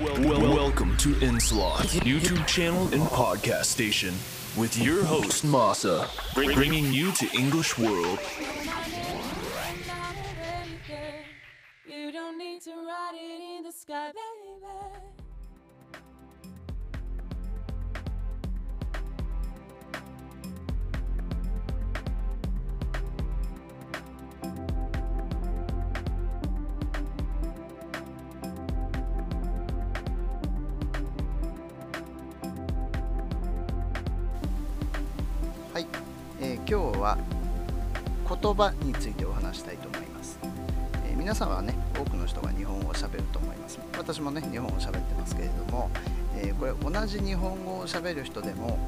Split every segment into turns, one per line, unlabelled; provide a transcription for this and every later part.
Well, welcome to Inslot, YouTube channel and podcast station, with your host Masa, bringing you to English World.
You don't need to write it in the sky, baby.
今日は言葉についてお話したいと思います、えー皆さんはね多くの人が日本語を喋ると思います。私もね日本語を喋ってますけれども、えーこれ同じ日本語を喋る人でも、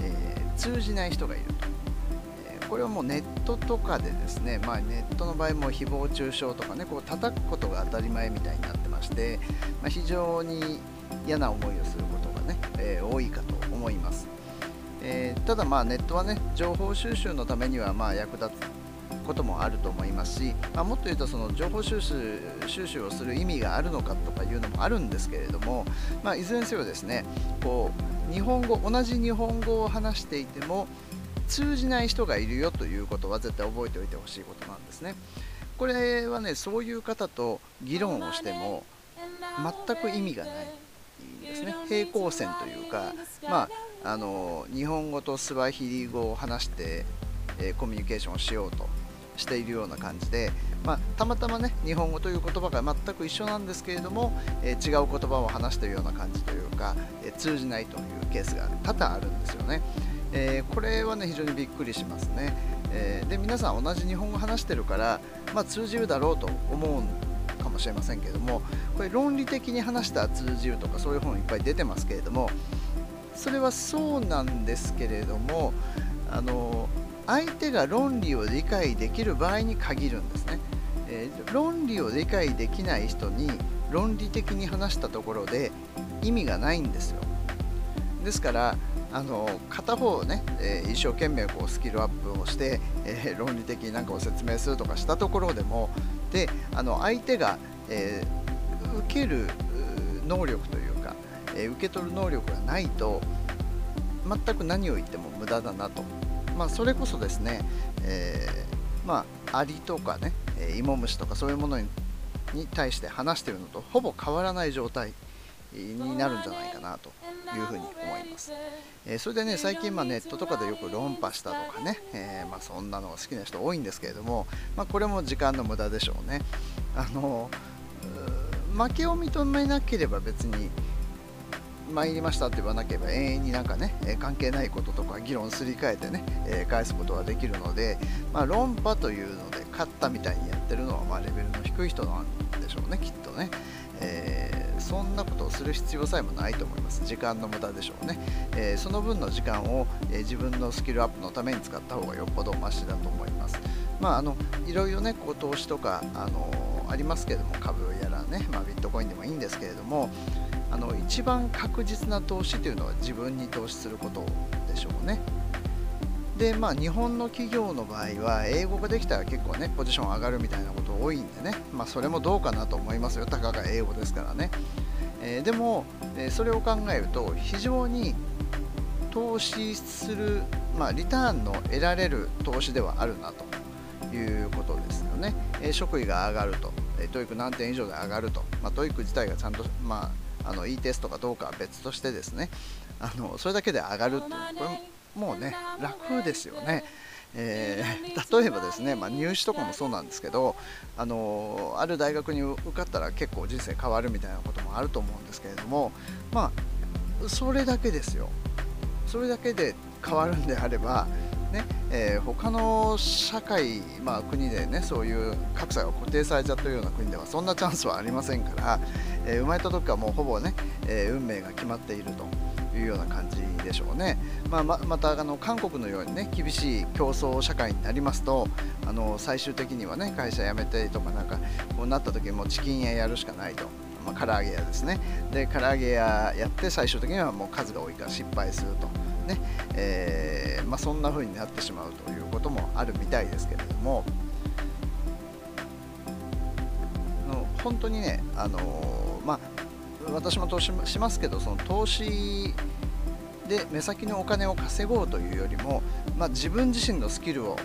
えー通じない人がいると、これはもうネットとかでですね、まあ、ネットの場合も誹謗中傷とかねこう叩くことが当たり前みたいになってまして、まあ、非常に嫌な思いをすることがね、えー多いかと思います。えーただまあネットはね情報収集のためにはま役立つこともあると思いますし、まあ、もっと言うとその情報収集収集をする意味があるのかとかいうのもあるんですけれども、まあ、いずれにせよですねこう日本語同じ日本語を話していても通じない人がいるよということは絶対覚えておいてほしいことなんですね。これはねそういう方と議論をしても全く意味がないですね平行線というかまああの日本語とスワヒリ語を話して、えーコミュニケーションをしようとしているような感じで、まあ、たまたまね日本語という言葉が全く一緒なんですけれども、えー違う言葉を話しているような感じというか、えー通じないというケースが多々あるんですよね。えこれはね非常にびっくりしますね。えで皆さん同じ日本語話してるから、まあ、通じるだろうと思うかもしれませんけれどもこれ論理的に話したら通じるとかそういう本いっぱい出てますけれどもそれはそうなんですけれどもあの相手が論理を理解できる場合に限るんですね、えー論理を理解できない人に論理的に話したところで意味がないんですよ。ですからあの片方ね、えー一生懸命こうスキルアップをして、えー論理的に何かを説明するとかしたところでもであの相手が、えー受ける能力という、え受け取る能力がないと全く何を言っても無駄だなと、まあ、それこそですね、えーまあ、アリとかね、えー芋虫とかそういうものに対して話してるのとほぼ変わらない状態になるんじゃないかなというふうに思います。えーそれでね最近まあネットとかでよく論破したとかね、えーまあ、そんなのが好きな人多いんですけれども、まあ、これも時間の無駄でしょうね。あの負けを認めなければ別に参りましたって言わなければ永遠になんかね、関係ないこととか議論すり替えてね、返すことはできるので、まあ、論破というので勝ったみたいにやってるのはまあレベルの低い人なんでしょうねきっとね。えーそんなことをする必要さえもないと思います。時間の無駄でしょうね、えーその分の時間を、自分のスキルアップのために使った方がよっぽどマシだと思います。まああのいろいろねこう投資とかあのありますけれども株やらね、まあ、ビットコインでもいいんですけれどもあの一番確実な投資というのは自分に投資することでしょうね。でまあ日本の企業の場合は英語ができたら結構ねポジション上がるみたいなこと多いんでね。まあそれもどうかなと思いますよ。たかが英語ですからね、えーでも、えそれを考えると非常に投資するまあリターンの得られる投資ではあるなと。いうことですよね、え職位が上がると、えー、 TOEIC何点以上で上がると、まあ、 TOEIC自体がちゃんと、まあ、あの E テストかどうかは別としてですねあのそれだけで上がるっていうこれもうね楽ですよね。えー 例えばですね、まあ、入試とかもそうなんですけど、あのある大学に受かったら結構人生変わるみたいなこともあると思うんですけれどもまあそれだけですよそれだけで変わるんであれば、ねえー他の社会、まあ、国でねそういう格差が固定されちゃってるような国ではそんなチャンスはありませんから、えー生まれた時からもうほぼね、えー運命が決まっているというような感じでしょうね。まあ、ままたあの韓国のようにね厳しい競争社会になりますとあの最終的にはね会社辞めたりとかなんかこうなった時にもチキン屋やるしかないと。まあ、唐揚げ屋ですねで唐揚げ屋やって最終的にはもう数が多いから失敗するとねえーまあ、そんな風になってしまうということもあるみたいですけれどもの本当にね、あのまあ、私も投資しますけどその投資で目先のお金を稼ごうというよりも、まあ、自分自身のスキルを、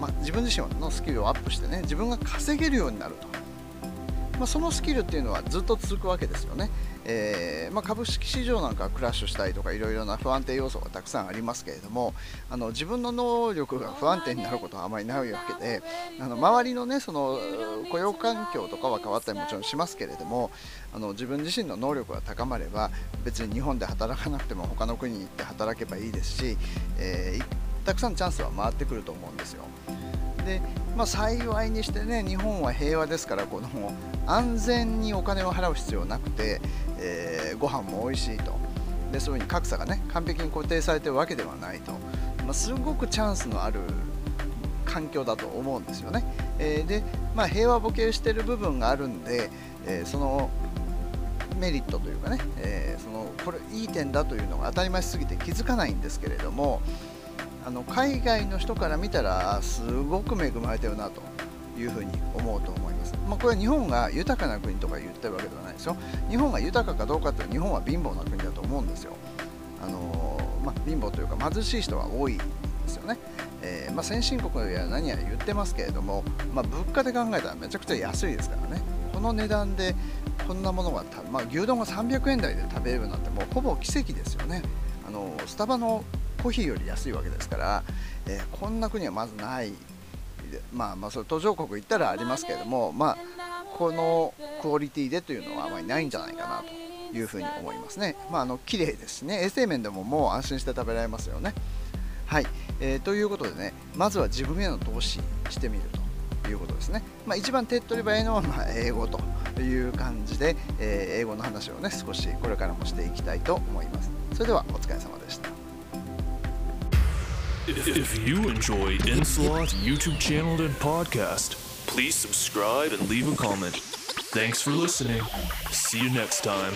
まあ、自分自身のスキルをアップしてね自分が稼げるようになると、まあ、そのスキルっていうのはずっと続くわけですよね。えー、まあ、株式市場なんかクラッシュしたりとかいろいろな不安定要素がたくさんありますけれどもあの自分の能力が不安定になることはあまりないわけであの周りの,、ね、その雇用環境とかは変わったりもちろんしますけれどもあの自分自身の能力が高まれば別に日本で働かなくても他の国に行って働けばいいですし、えー、たくさんチャンスは回ってくると思うんですよ。でまあ、幸いにしてね日本は平和ですからこの安全にお金を払う必要なくて、えー、ご飯も美味しいと。でそういうふうに格差がね完璧に固定されてるわけではないと、まあ、すごくチャンスのある環境だと思うんですよね、えー、で、まあ、平和ボケしてる部分があるんで、えー、そのメリットというかね、えー、そのこれいい点だというのが当たり前すぎて気づかないんですけれどもあの海外の人から見たらすごく恵まれてるなというふうに思うと思います。まあ、これは日本が豊かな国とか言ってるわけではないですよ。日本が豊かかどうかって日本は貧乏な国だと思うんですよ。あのまあ、貧乏というか貧しい人は多いんですよね。えー、まあ、先進国や何や言ってますけれども、まあ、物価で考えたらめちゃくちゃ安いですからね。この値段でこんなものが、まあ、牛丼が300円台で食べれるなんてもうほぼ奇跡ですよね。あのスタバのコーヒーより安いわけですから、えー、こんな国はまずないまあまあそれ途上国行ったらありますけれどもまあこのクオリティでというのはあまりないんじゃないかなというふうに思いますね。まああの綺麗ですね。衛生面でももう安心して食べられますよね。はい、えー、ということでねまずは自分への投資してみるということですね、まあ、一番手っ取り早いのはま英語という感じで、えー、英語の話をね少しこれからもしていきたいと思います。それではお疲れ様でした。
If you enjoy Inslot YouTube channel and podcast, please subscribe and leave a comment. Thanks for listening. See you next time.